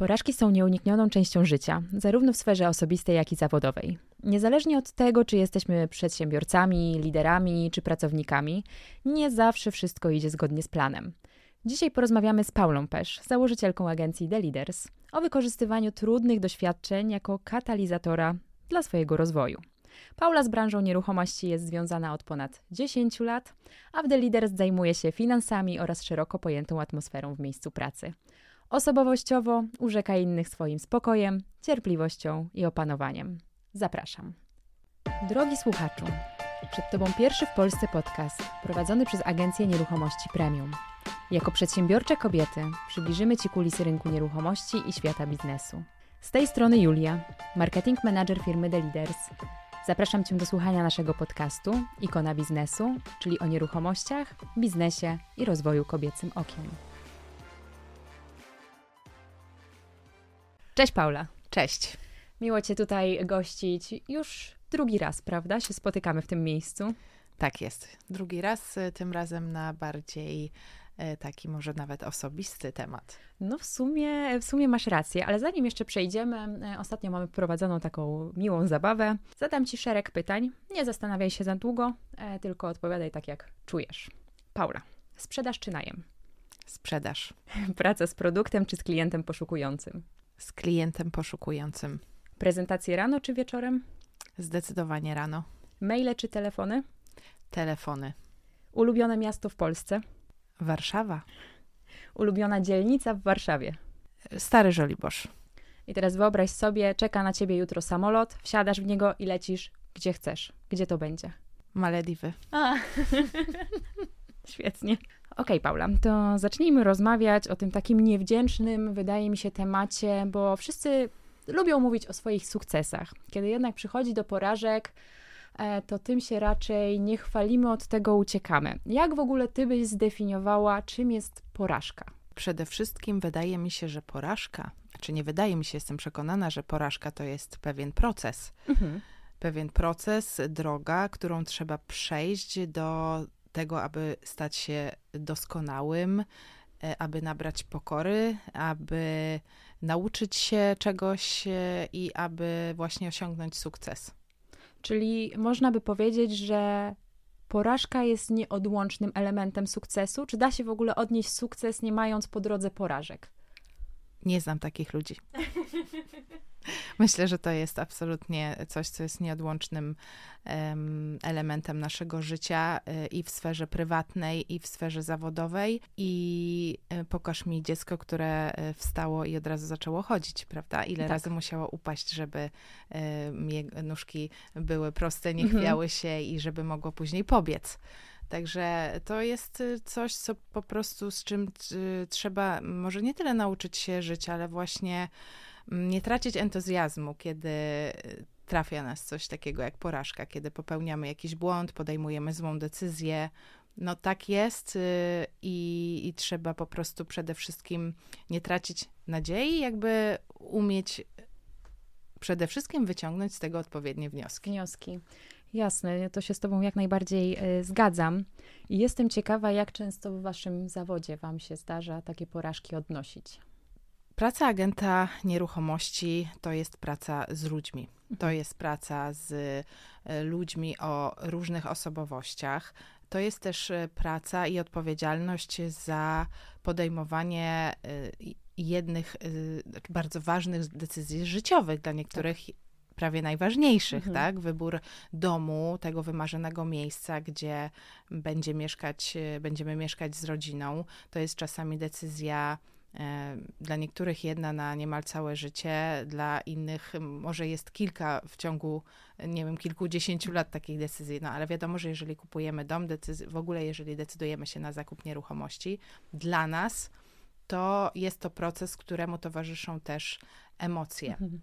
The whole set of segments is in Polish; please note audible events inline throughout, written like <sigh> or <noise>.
Porażki są nieuniknioną częścią życia, zarówno w sferze osobistej, jak i zawodowej. Niezależnie od tego, czy jesteśmy przedsiębiorcami, liderami czy pracownikami, nie zawsze wszystko idzie zgodnie z planem. Dzisiaj porozmawiamy z Paulą Pesz, założycielką agencji The Leaders, o wykorzystywaniu trudnych doświadczeń jako katalizatora dla swojego rozwoju. Paula z branżą nieruchomości jest związana od ponad 10 lat, a w The Leaders zajmuje się finansami oraz szeroko pojętą atmosferą w miejscu pracy. Osobowościowo urzeka innych swoim spokojem, cierpliwością i opanowaniem. Zapraszam. Drogi słuchaczu, przed Tobą pierwszy w Polsce podcast prowadzony przez Agencję Nieruchomości Premium. Jako przedsiębiorcze kobiety przybliżymy Ci kulisy rynku nieruchomości i świata biznesu. Z tej strony Julia, marketing manager firmy The Leaders. Zapraszam Cię do słuchania naszego podcastu Ikona Biznesu, czyli o nieruchomościach, biznesie i rozwoju kobiecym okiem. Cześć Paula. Cześć. Miło Cię tutaj gościć już drugi raz, prawda? Się spotykamy w tym miejscu. Tak jest. Drugi raz, y, tym razem na bardziej y, taki może nawet osobisty temat. No w sumie, w sumie masz rację, ale zanim jeszcze przejdziemy, y, ostatnio mamy prowadzoną taką miłą zabawę. Zadam Ci szereg pytań. Nie zastanawiaj się za długo, tylko odpowiadaj tak jak czujesz. Paula, sprzedaż czy najem? Sprzedaż. <laughs> Praca z produktem czy z klientem poszukującym? Z klientem poszukującym. Prezentacje rano czy wieczorem? Zdecydowanie rano. Maile czy telefony? Telefony. Ulubione miasto w Polsce? Warszawa. Ulubiona dzielnica w Warszawie? Stary Żoliborz. I teraz wyobraź sobie, czeka na ciebie jutro samolot, wsiadasz w niego i lecisz gdzie chcesz. Gdzie to będzie? Malediwy. A. <laughs> Świetnie. Okej, okay, Paula, to zacznijmy rozmawiać o tym takim niewdzięcznym, wydaje mi się, temacie, bo wszyscy lubią mówić o swoich sukcesach. Kiedy jednak przychodzi do porażek, e, to tym się raczej nie chwalimy, od tego uciekamy. Jak w ogóle ty byś zdefiniowała, czym jest porażka? Przede wszystkim wydaje mi się, że porażka, czy nie wydaje mi się, jestem przekonana, że porażka to jest pewien proces. Mhm. Pewien proces, droga, którą trzeba przejść do tego, aby stać się doskonałym, e, aby nabrać pokory, aby nauczyć się czegoś e, i aby właśnie osiągnąć sukces. Czyli można by powiedzieć, że porażka jest nieodłącznym elementem sukcesu? Czy da się w ogóle odnieść sukces, nie mając po drodze porażek? Nie znam takich ludzi. <laughs> Myślę, że to jest absolutnie coś, co jest nieodłącznym elementem naszego życia y, i w sferze prywatnej, i w sferze zawodowej. I y, pokaż mi dziecko, które y, wstało i od razu zaczęło chodzić, prawda? Ile tak. razy musiało upaść, żeby nóżki były proste, nie mhm. chwiały się i żeby mogło później pobiec. Także to jest coś, co po prostu z czym trzeba może nie tyle nauczyć się żyć, ale właśnie nie tracić entuzjazmu, kiedy trafia nas coś takiego jak porażka, kiedy popełniamy jakiś błąd, podejmujemy złą decyzję. No tak jest y, i, i trzeba po prostu przede wszystkim nie tracić nadziei, jakby umieć przede wszystkim wyciągnąć z tego odpowiednie wnioski. Wnioski. Jasne, to się z Tobą jak najbardziej y, zgadzam. I jestem ciekawa, jak często w Waszym zawodzie Wam się zdarza takie porażki odnosić. Praca agenta nieruchomości to jest praca z ludźmi. To mhm. jest praca z e, ludźmi o różnych osobowościach. To jest też e, praca i odpowiedzialność za podejmowanie e, jednych bardzo ważnych decyzji życiowych dla niektórych. Tak. Prawie najważniejszych, mhm. tak? Wybór domu, tego wymarzonego miejsca, gdzie będzie mieszkać, będziemy mieszkać z rodziną. To jest czasami decyzja dla niektórych jedna na niemal całe życie, dla innych może jest kilka w ciągu, nie wiem, kilkudziesięciu lat takich decyzji. No ale wiadomo, że jeżeli kupujemy dom, decyz- w ogóle jeżeli decydujemy się na zakup nieruchomości, dla nas to jest to proces, któremu towarzyszą też emocje. Mhm.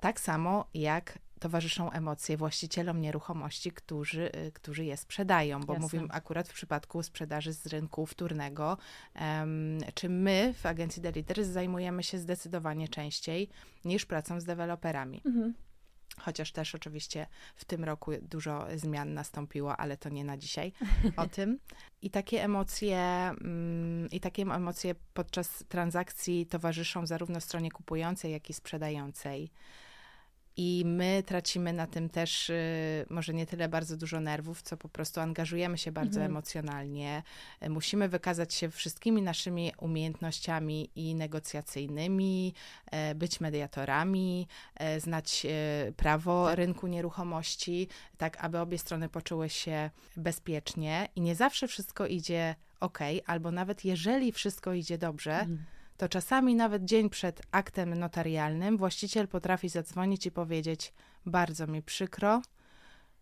Tak samo jak towarzyszą emocje właścicielom nieruchomości, którzy, y, którzy je sprzedają, bo Jasne. mówimy akurat w przypadku sprzedaży z rynku wtórnego, um, czy my w agencji The Leaders zajmujemy się zdecydowanie częściej niż pracą z deweloperami. Mhm. Chociaż też oczywiście w tym roku dużo zmian nastąpiło, ale to nie na dzisiaj o <laughs> tym. I takie emocje, mm, i takie emocje podczas transakcji towarzyszą zarówno stronie kupującej, jak i sprzedającej. I my tracimy na tym też y, może nie tyle bardzo dużo nerwów, co po prostu angażujemy się bardzo mhm. emocjonalnie. Y, musimy wykazać się wszystkimi naszymi umiejętnościami i negocjacyjnymi, y, być mediatorami, znać prawo tak. rynku nieruchomości, tak aby obie strony poczuły się bezpiecznie. I nie zawsze wszystko idzie ok, albo nawet jeżeli wszystko idzie dobrze. Mhm to czasami nawet dzień przed aktem notarialnym właściciel potrafi zadzwonić i powiedzieć: Bardzo mi przykro,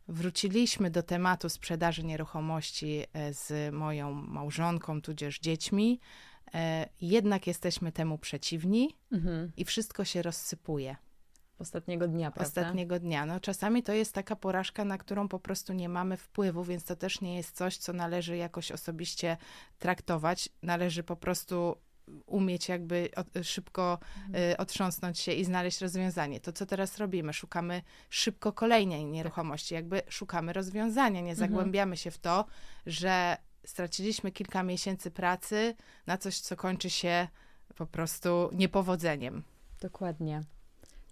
wróciliśmy do tematu sprzedaży nieruchomości e, z moją małżonką, tudzież dziećmi, e, jednak jesteśmy temu przeciwni mhm. i wszystko się rozsypuje. Ostatniego dnia, prawda? Ostatniego dnia. No, czasami to jest taka porażka, na którą po prostu nie mamy wpływu, więc to też nie jest coś, co należy jakoś osobiście traktować. Należy po prostu umieć jakby szybko mhm. y, otrząsnąć się i znaleźć rozwiązanie. To, co teraz robimy, szukamy szybko kolejnej nieruchomości, jakby szukamy rozwiązania, nie mhm. zagłębiamy się w to, że straciliśmy kilka miesięcy pracy na coś, co kończy się po prostu niepowodzeniem. Dokładnie.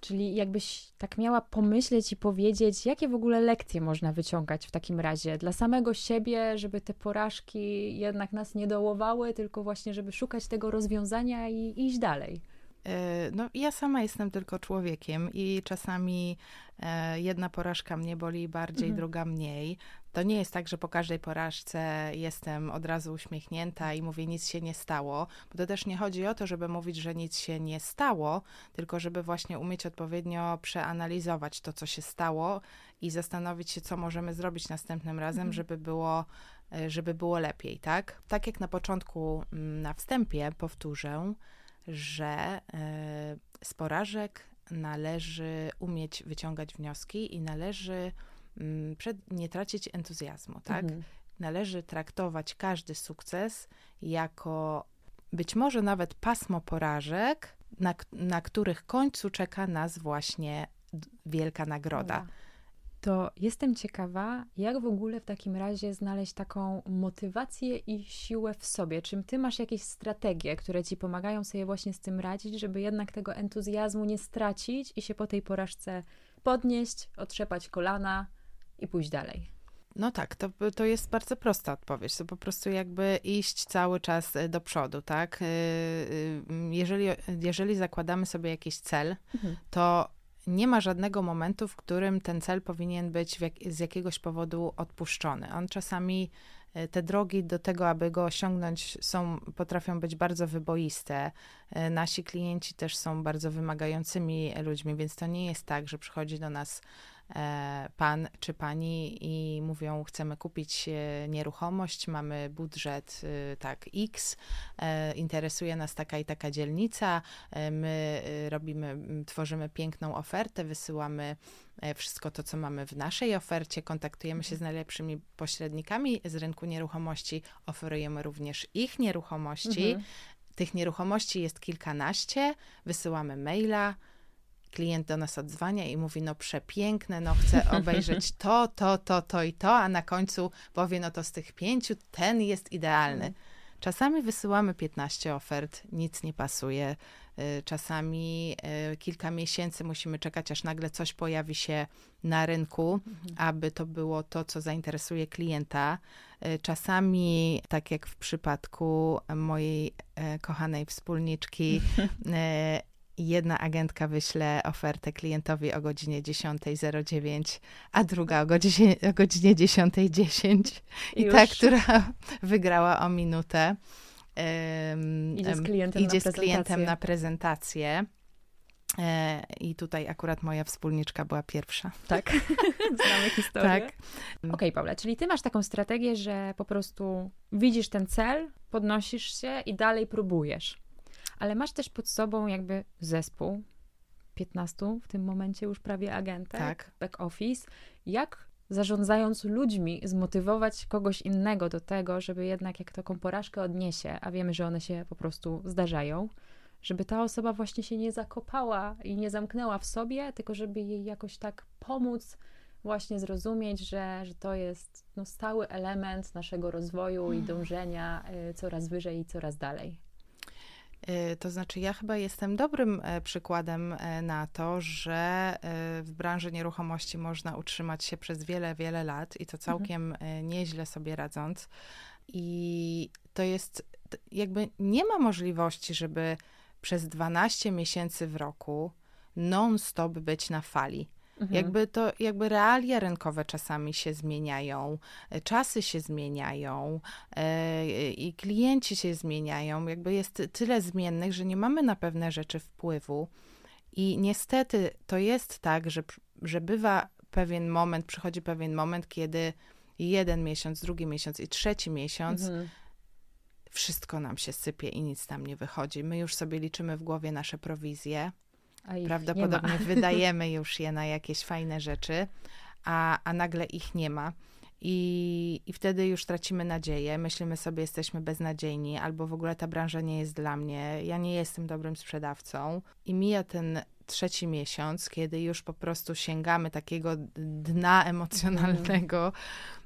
Czyli jakbyś tak miała pomyśleć i powiedzieć, jakie w ogóle lekcje można wyciągać w takim razie dla samego siebie, żeby te porażki jednak nas nie dołowały, tylko właśnie, żeby szukać tego rozwiązania i iść dalej. E, no, ja sama jestem tylko człowiekiem i czasami e, jedna porażka mnie boli bardziej, mhm. druga mniej. To nie jest tak, że po każdej porażce jestem od razu uśmiechnięta i mówię, nic się nie stało, bo to też nie chodzi o to, żeby mówić, że nic się nie stało, tylko żeby właśnie umieć odpowiednio przeanalizować to, co się stało i zastanowić się, co możemy zrobić następnym razem, mhm. żeby było e, żeby było lepiej, tak? Tak jak na początku, mm, na wstępie powtórzę, że z porażek należy umieć wyciągać wnioski i należy mm, przed, nie tracić entuzjazmu, tak? Mhm. Należy traktować każdy sukces jako być może nawet pasmo porażek, na, na których końcu czeka nas właśnie wielka nagroda to jestem ciekawa, jak w ogóle w takim razie znaleźć taką motywację i siłę w sobie. Czym ty masz jakieś strategie, które ci pomagają sobie właśnie z tym radzić, żeby jednak tego entuzjazmu nie stracić i się po tej porażce podnieść, otrzepać kolana i pójść dalej? No tak, to, to jest bardzo prosta odpowiedź. To po prostu jakby iść cały czas e, do przodu, tak? E, e, jeżeli, jeżeli zakładamy sobie jakiś cel, mhm. to nie ma żadnego momentu, w którym ten cel powinien być jak, z jakiegoś powodu odpuszczony. On czasami e, te drogi do tego, aby go osiągnąć, są, potrafią być bardzo wyboiste. E, nasi klienci też są bardzo wymagającymi ludźmi, więc to nie jest tak, że przychodzi do nas pan czy pani i mówią, chcemy kupić e, nieruchomość, mamy budżet e, tak X, interesuje nas taka i taka dzielnica, my robimy, tworzymy piękną ofertę, wysyłamy wszystko to, co mamy w naszej ofercie, kontaktujemy się z najlepszymi pośrednikami z rynku nieruchomości, oferujemy również ich nieruchomości. Mhm. Tych nieruchomości jest kilkanaście, wysyłamy maila, klient do nas odzwania i mówi, no przepiękne, no chcę <laughs> obejrzeć to, to, to, to i to, a na końcu powie, no to z tych pięciu ten jest idealny. Mm. Czasami wysyłamy 15 ofert, nic nie pasuje. Y, czasami y, kilka miesięcy musimy czekać, aż nagle coś pojawi się na rynku, mhm. aby to było to, co zainteresuje klienta. Y, czasami, tak jak w przypadku mojej kochanej wspólniczki, <laughs> jedna agentka wyśle ofertę klientowi o godzinie 10.09, a druga o godzinie, o godzinie 10.10. I Już. ta, która <laughs> wygrała o minutę, um, idzie z klientem, idzie na, z klientem na prezentację. E, I tutaj akurat moja wspólniczka była pierwsza. Tak, <laughs> <laughs> znamy historię. Tak. Okej, okay, Paula, czyli ty masz taką strategię, że po prostu widzisz ten cel, podnosisz się i dalej próbujesz ale masz też pod sobą jakby zespół, 15 w tym momencie już prawie agentek, tak. back office. Jak zarządzając ludźmi, zmotywować kogoś innego do tego, żeby jednak jak taką porażkę odniesie, a wiemy, że one się po prostu zdarzają, żeby ta osoba właśnie się nie zakopała i nie zamknęła w sobie, tylko żeby jej jakoś tak pomóc właśnie zrozumieć, że, że to jest no, stały element naszego rozwoju i dążenia y, coraz wyżej i coraz dalej. Y, to znaczy, ja chyba jestem dobrym e, przykładem e, na to, że e, w branży nieruchomości można utrzymać się przez wiele, wiele lat i to całkiem mhm. nieźle sobie radząc. I to jest jakby nie ma możliwości, żeby przez 12 miesięcy w roku non-stop być na fali. Mhm. Jakby to, jakby realia rynkowe czasami się zmieniają, e, czasy się zmieniają e, i klienci się zmieniają. Jakby jest tyle zmiennych, że nie mamy na pewne rzeczy wpływu. I niestety to jest tak, że, że bywa pewien moment, przychodzi pewien moment, kiedy jeden miesiąc, drugi miesiąc i trzeci miesiąc mhm. wszystko nam się sypie i nic nam nie wychodzi. My już sobie liczymy w głowie nasze prowizje Prawdopodobnie <laughs> wydajemy już je na jakieś fajne rzeczy, a, a nagle ich nie ma. I, I wtedy już tracimy nadzieję, myślimy sobie, jesteśmy beznadziejni, albo w ogóle ta branża nie jest dla mnie, ja nie jestem dobrym sprzedawcą. I mija ten trzeci miesiąc, kiedy już po prostu sięgamy takiego dna emocjonalnego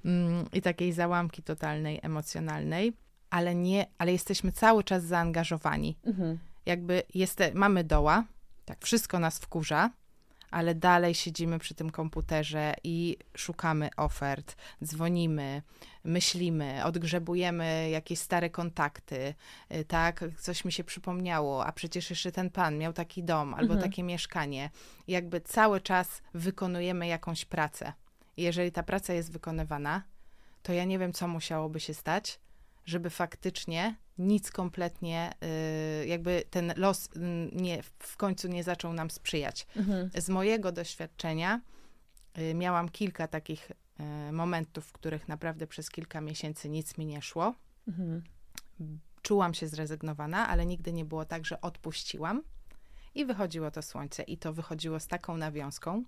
mm. i takiej załamki totalnej emocjonalnej, ale nie, ale jesteśmy cały czas zaangażowani. Mhm. Jakby jest, mamy doła, tak, wszystko nas wkurza, ale dalej siedzimy przy tym komputerze i szukamy ofert, dzwonimy, myślimy, odgrzebujemy jakieś stare kontakty, y, tak, coś mi się przypomniało, a przecież jeszcze ten pan miał taki dom albo mhm. takie mieszkanie. Jakby cały czas wykonujemy jakąś pracę. jeżeli ta praca jest wykonywana, to ja nie wiem, co musiałoby się stać, żeby faktycznie nic kompletnie, y, jakby ten los nie, w końcu nie zaczął nam sprzyjać. Mhm. Z mojego doświadczenia y, miałam kilka takich y, momentów, w których naprawdę przez kilka miesięcy nic mi nie szło. Mhm. Czułam się zrezygnowana, ale nigdy nie było tak, że odpuściłam. I wychodziło to słońce, i to wychodziło z taką nawiązką,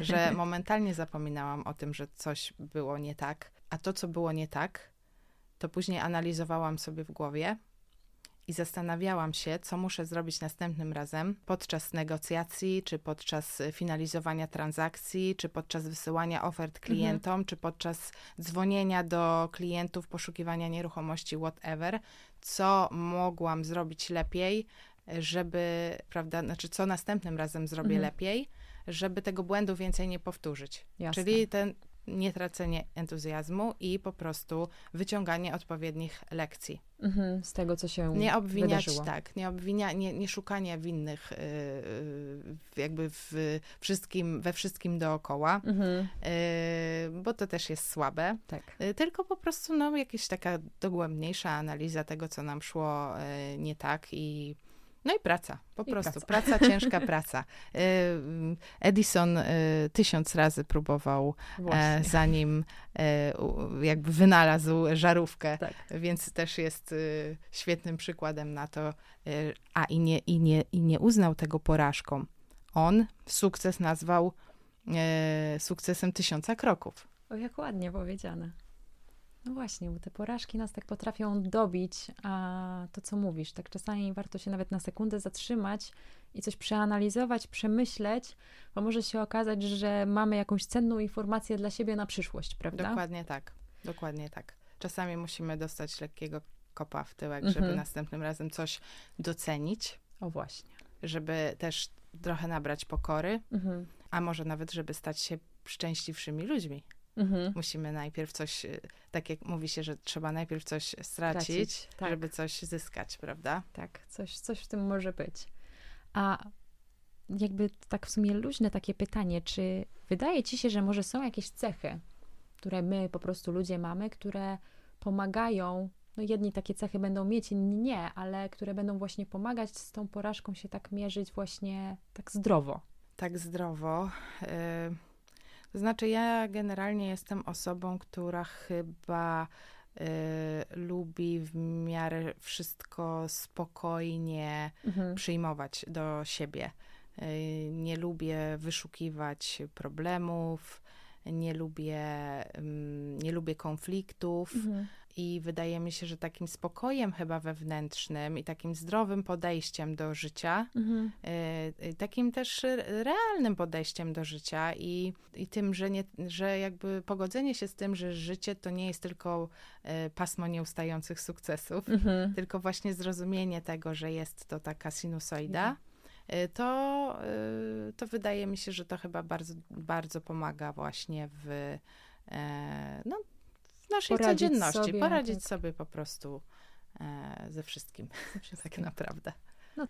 że <laughs> momentalnie zapominałam o tym, że coś było nie tak, a to, co było nie tak, to później analizowałam sobie w głowie i zastanawiałam się, co muszę zrobić następnym razem podczas negocjacji, czy podczas finalizowania transakcji, czy podczas wysyłania ofert mhm. klientom, mhm. czy podczas dzwonienia do klientów, poszukiwania nieruchomości, whatever, co mogłam zrobić lepiej, żeby, prawda, znaczy co następnym razem zrobię mhm. lepiej, żeby tego błędu więcej nie powtórzyć. Jasne. Czyli ten, nietracenie entuzjazmu i po prostu wyciąganie odpowiednich lekcji. Mhm, z tego, co się Nie obwiniać, wydarzyło. tak, nie, obwinia, nie, nie szukanie winnych yy, jakby w wszystkim, we wszystkim dookoła, mhm. yy, bo to też jest słabe. Tak. Yy, tylko po prostu no, jakaś taka dogłębniejsza analiza tego, co nam szło y, nie tak i no i praca, po I prostu. Praca. praca. ciężka <laughs> praca. Y, Edison y, tysiąc razy próbował, e, Właśnie. zanim e, jakby wynalazł żarówkę, tak. więc też jest y, świetnym przykładem na to, a i nie, i, nie, i nie uznał tego porażką. On sukces nazwał e, sukcesem tysiąca kroków. O, jak ładnie powiedziane. No właśnie, bo te porażki nas tak potrafią dobić, a to co mówisz, tak czasami warto się nawet na sekundę zatrzymać i coś przeanalizować, przemyśleć, bo może się okazać, że mamy jakąś cenną informację dla siebie na przyszłość, prawda? Dokładnie tak, dokładnie tak. Czasami musimy dostać lekkiego kopa w tyłek, mhm. żeby następnym razem coś docenić. O właśnie. Żeby też trochę nabrać pokory, mhm. a może nawet, żeby stać się szczęśliwszymi ludźmi. Mhm. Musimy najpierw coś, y, tak jak mówi się, że trzeba najpierw coś stracić, Tracić, tak. żeby coś zyskać, prawda? Tak, coś, coś w tym może być. A jakby tak w sumie luźne takie pytanie, czy wydaje ci się, że może są jakieś cechy, które my po prostu ludzie mamy, które pomagają, no jedni takie cechy będą mieć, inni nie, ale które będą właśnie pomagać z tą porażką się tak mierzyć właśnie tak zdrowo. Tak zdrowo. Y to znaczy, ja generalnie jestem osobą, która chyba y, lubi w miarę wszystko spokojnie mhm. przyjmować do siebie. Y, nie lubię wyszukiwać problemów, nie lubię, mm, nie lubię konfliktów. Mhm. I wydaje mi się, że takim spokojem chyba wewnętrznym i takim zdrowym podejściem do życia, mhm. y, takim też realnym podejściem do życia i, i tym, że, nie, że jakby pogodzenie się z tym, że życie to nie jest tylko y, pasmo nieustających sukcesów, mhm. tylko właśnie zrozumienie tego, że jest to taka sinusoida. Mhm to, to wydaje mi się, że to chyba bardzo, bardzo pomaga właśnie w, no, w naszej poradzić codzienności, sobie, poradzić tak. sobie po prostu e, ze wszystkim, ze <laughs> wszystkim. tak naprawdę. No.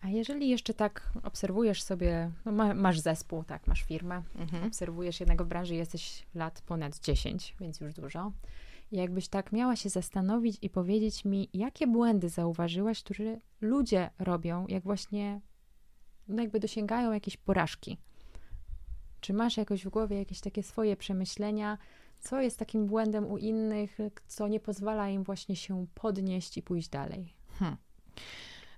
A jeżeli jeszcze tak obserwujesz sobie, no ma, masz zespół, tak, masz firmę, mhm. obserwujesz jednego w branży, jesteś lat ponad 10, więc już dużo. Jakbyś tak miała się zastanowić i powiedzieć mi, jakie błędy zauważyłaś, które ludzie robią, jak właśnie no jakby dosięgają jakieś porażki. Czy masz jakoś w głowie jakieś takie swoje przemyślenia, co jest takim błędem u innych, co nie pozwala im właśnie się podnieść i pójść dalej? Hmm.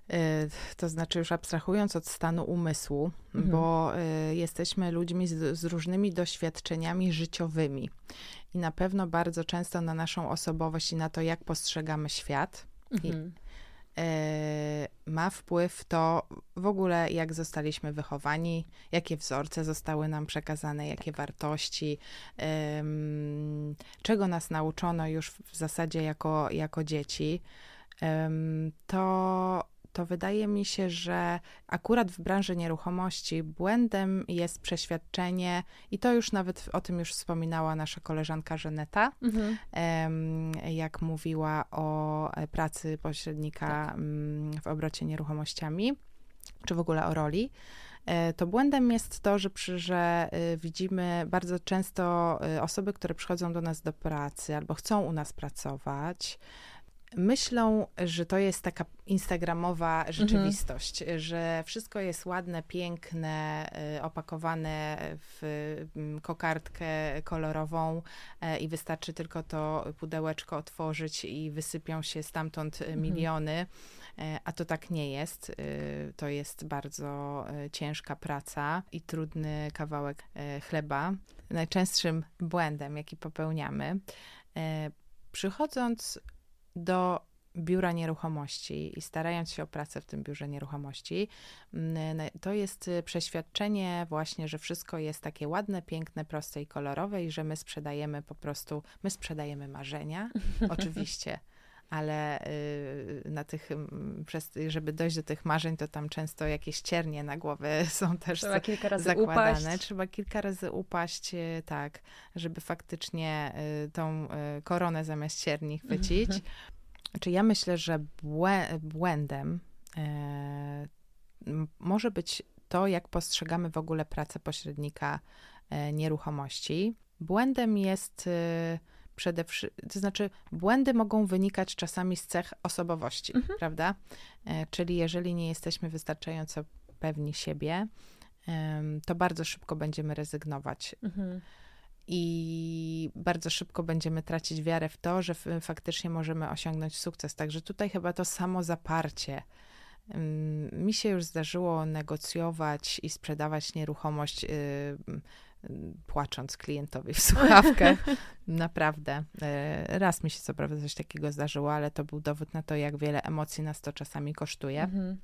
E, to znaczy, już abstrahując od stanu umysłu, mhm. bo y, jesteśmy ludźmi z, z, różnymi doświadczeniami życiowymi. I na pewno bardzo często na naszą osobowość i na to, jak postrzegamy świat, mhm. i, E, ma wpływ to w ogóle, jak zostaliśmy wychowani, jakie wzorce zostały nam przekazane, jakie wartości, czego nas nauczono już w zasadzie jako, jako dzieci. To to wydaje mi się, że akurat w branży nieruchomości błędem jest przeświadczenie, i to już nawet o tym już wspominała nasza koleżanka Żeneta, mhm. jak mówiła o e, pracy pośrednika tak. Mm, w obrocie nieruchomościami, czy w ogóle o roli. E, to błędem jest to, że, przy, że e, widzimy bardzo często osoby, które przychodzą do nas do pracy albo chcą u nas pracować, myślą, że to jest taka instagramowa rzeczywistość, mhm. że wszystko jest ładne, piękne, y, opakowane w mm, kokardkę kolorową e, i wystarczy tylko to pudełeczko otworzyć i wysypią się stamtąd mhm. miliony. E, a to tak nie jest. Y, to jest bardzo ciężka praca i trudny kawałek chleba. Najczęstszym błędem, jaki popełniamy, przychodząc do biura nieruchomości i starając się o pracę w tym biurze nieruchomości, mm, to jest y, przeświadczenie właśnie, że wszystko jest takie ładne, piękne, proste i kolorowe i że my sprzedajemy po prostu, my sprzedajemy marzenia, <laughs> oczywiście, ale y, na tych, żeby dojść do tych marzeń, to tam często jakieś ciernie na głowę <laughs> są też Trzeba kilka razy zakładane. Upaść. Trzeba kilka razy upaść, y, tak, żeby faktycznie y, tą koronę zamiast cierni <laughs> chwycić. Czy ja myślę, że błędem może być to, jak postrzegamy w ogóle pracę pośrednika nieruchomości. Błędem jest przede wszystkim, to znaczy błędy mogą wynikać czasami z cech osobowości, mhm. prawda? E, czyli jeżeli nie jesteśmy wystarczająco pewni siebie, to bardzo szybko będziemy rezygnować. Mhm. I bardzo szybko będziemy tracić wiarę w to, że faktycznie możemy osiągnąć sukces. Także tutaj chyba to samo zaparcie. Mi się już zdarzyło negocjować i sprzedawać nieruchomość y, płacząc klientowi w słuchawkę. <laughs> Naprawdę. E, raz mi się co prawda coś takiego zdarzyło, ale to był dowód na to, jak wiele emocji nas to czasami kosztuje. Mhm.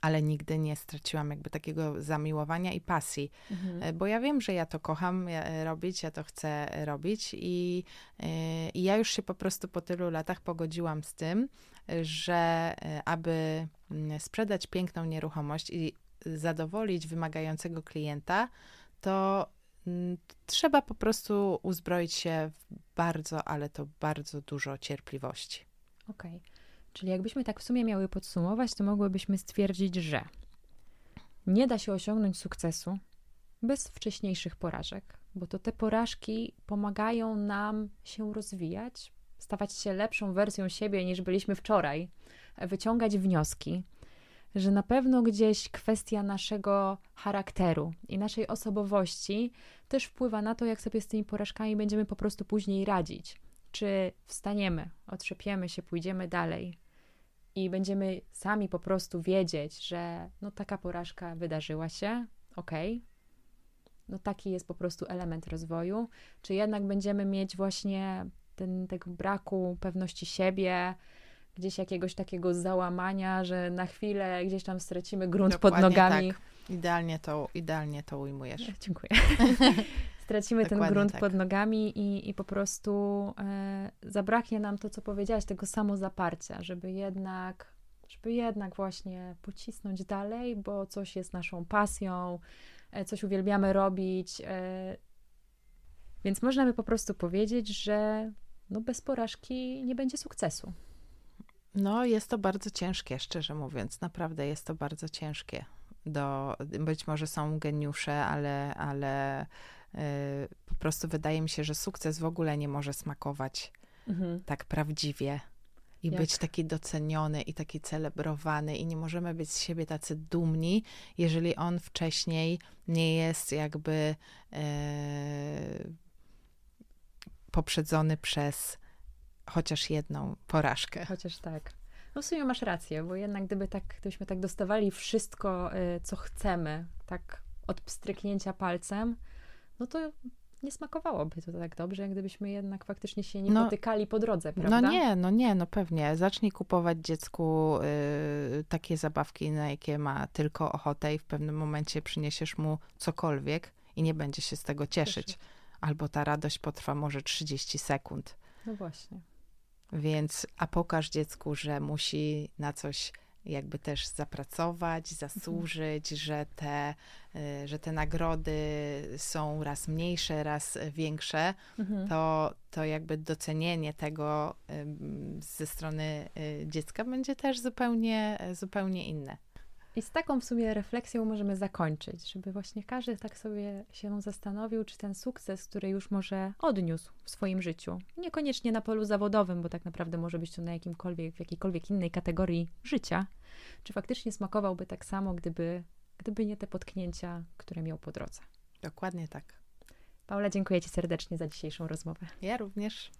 Ale nigdy nie straciłam jakby takiego zamiłowania i pasji, mhm. E, bo ja wiem, że ja to kocham e, robić, ja to chcę robić i, i ja już się po prostu po tylu latach pogodziłam z tym, że aby mm, sprzedać piękną nieruchomość i zadowolić wymagającego klienta, to mm, trzeba po prostu uzbroić się w bardzo, ale to bardzo dużo cierpliwości. Okej. Okay. Czyli jakbyśmy tak w sumie miały podsumować, to mogłybyśmy stwierdzić, że nie da się osiągnąć sukcesu bez wcześniejszych porażek, bo to te porażki pomagają nam się rozwijać, stawać się lepszą wersją siebie niż byliśmy wczoraj, wyciągać wnioski, że na pewno gdzieś kwestia naszego charakteru i naszej osobowości też wpływa na to, jak sobie z tymi porażkami będziemy po prostu później radzić. Czy wstaniemy, otrzepiemy się, pójdziemy dalej i będziemy sami po prostu wiedzieć, że no taka porażka wydarzyła się, ok, no taki jest po prostu element rozwoju, czy jednak będziemy mieć właśnie ten, tego braku pewności siebie, gdzieś jakiegoś takiego załamania, że na chwilę gdzieś tam stracimy grunt Dokładnie pod nogami. Tak. Idealnie to, idealnie to ujmujesz. <laughs> Dziękuję. <laughs> Stracimy ten grunt tak. pod nogami i, i po prostu e, zabraknie nam to, co powiedziałaś, tego samozaparcia, żeby jednak, żeby jednak właśnie pocisnąć dalej, bo coś jest naszą pasją, e, coś uwielbiamy robić. E, więc można by po prostu powiedzieć, że no bez porażki nie będzie sukcesu. No, jest to bardzo ciężkie, szczerze mówiąc. Naprawdę jest to bardzo ciężkie. Do, być może są geniusze, ale, ale yy, po prostu wydaje mi się, że sukces w ogóle nie może smakować mhm. tak prawdziwie i Jak? być taki doceniony i taki celebrowany i nie możemy być z siebie tacy dumni, jeżeli on wcześniej nie jest jakby yy, poprzedzony przez chociaż jedną porażkę. Chociaż tak. No w sumie masz rację, bo jednak gdyby tak, gdybyśmy tak dostawali wszystko, y, co chcemy, tak od pstryknięcia palcem, no to nie smakowałoby to tak dobrze, jak gdybyśmy jednak faktycznie się nie no, potykali po drodze, no prawda? No nie, no nie, no pewnie. Zacznij kupować dziecku y, takie zabawki, na jakie ma tylko ochotę i w pewnym momencie przyniesiesz mu cokolwiek i nie będzie się z tego cieszyć. Albo ta radość potrwa może 30 sekund. No właśnie. Więc, a pokaż dziecku, że musi na coś jakby też zapracować, zasłużyć, mhm. że, te, y, że te nagrody są raz mniejsze, raz większe, mhm. to, to jakby docenienie tego ze strony y, dziecka będzie też zupełnie, zupełnie inne. I z taką w sumie refleksją możemy zakończyć, żeby właśnie każdy tak sobie się zastanowił, czy ten sukces, który już może odniósł w swoim życiu, niekoniecznie na polu zawodowym, bo tak naprawdę może być to na jakimkolwiek, w jakiejkolwiek innej kategorii życia, czy faktycznie smakowałby tak samo, gdyby, gdyby nie te potknięcia, które miał po drodze. Dokładnie tak. Paula, dziękuję Ci serdecznie za dzisiejszą rozmowę. Ja również.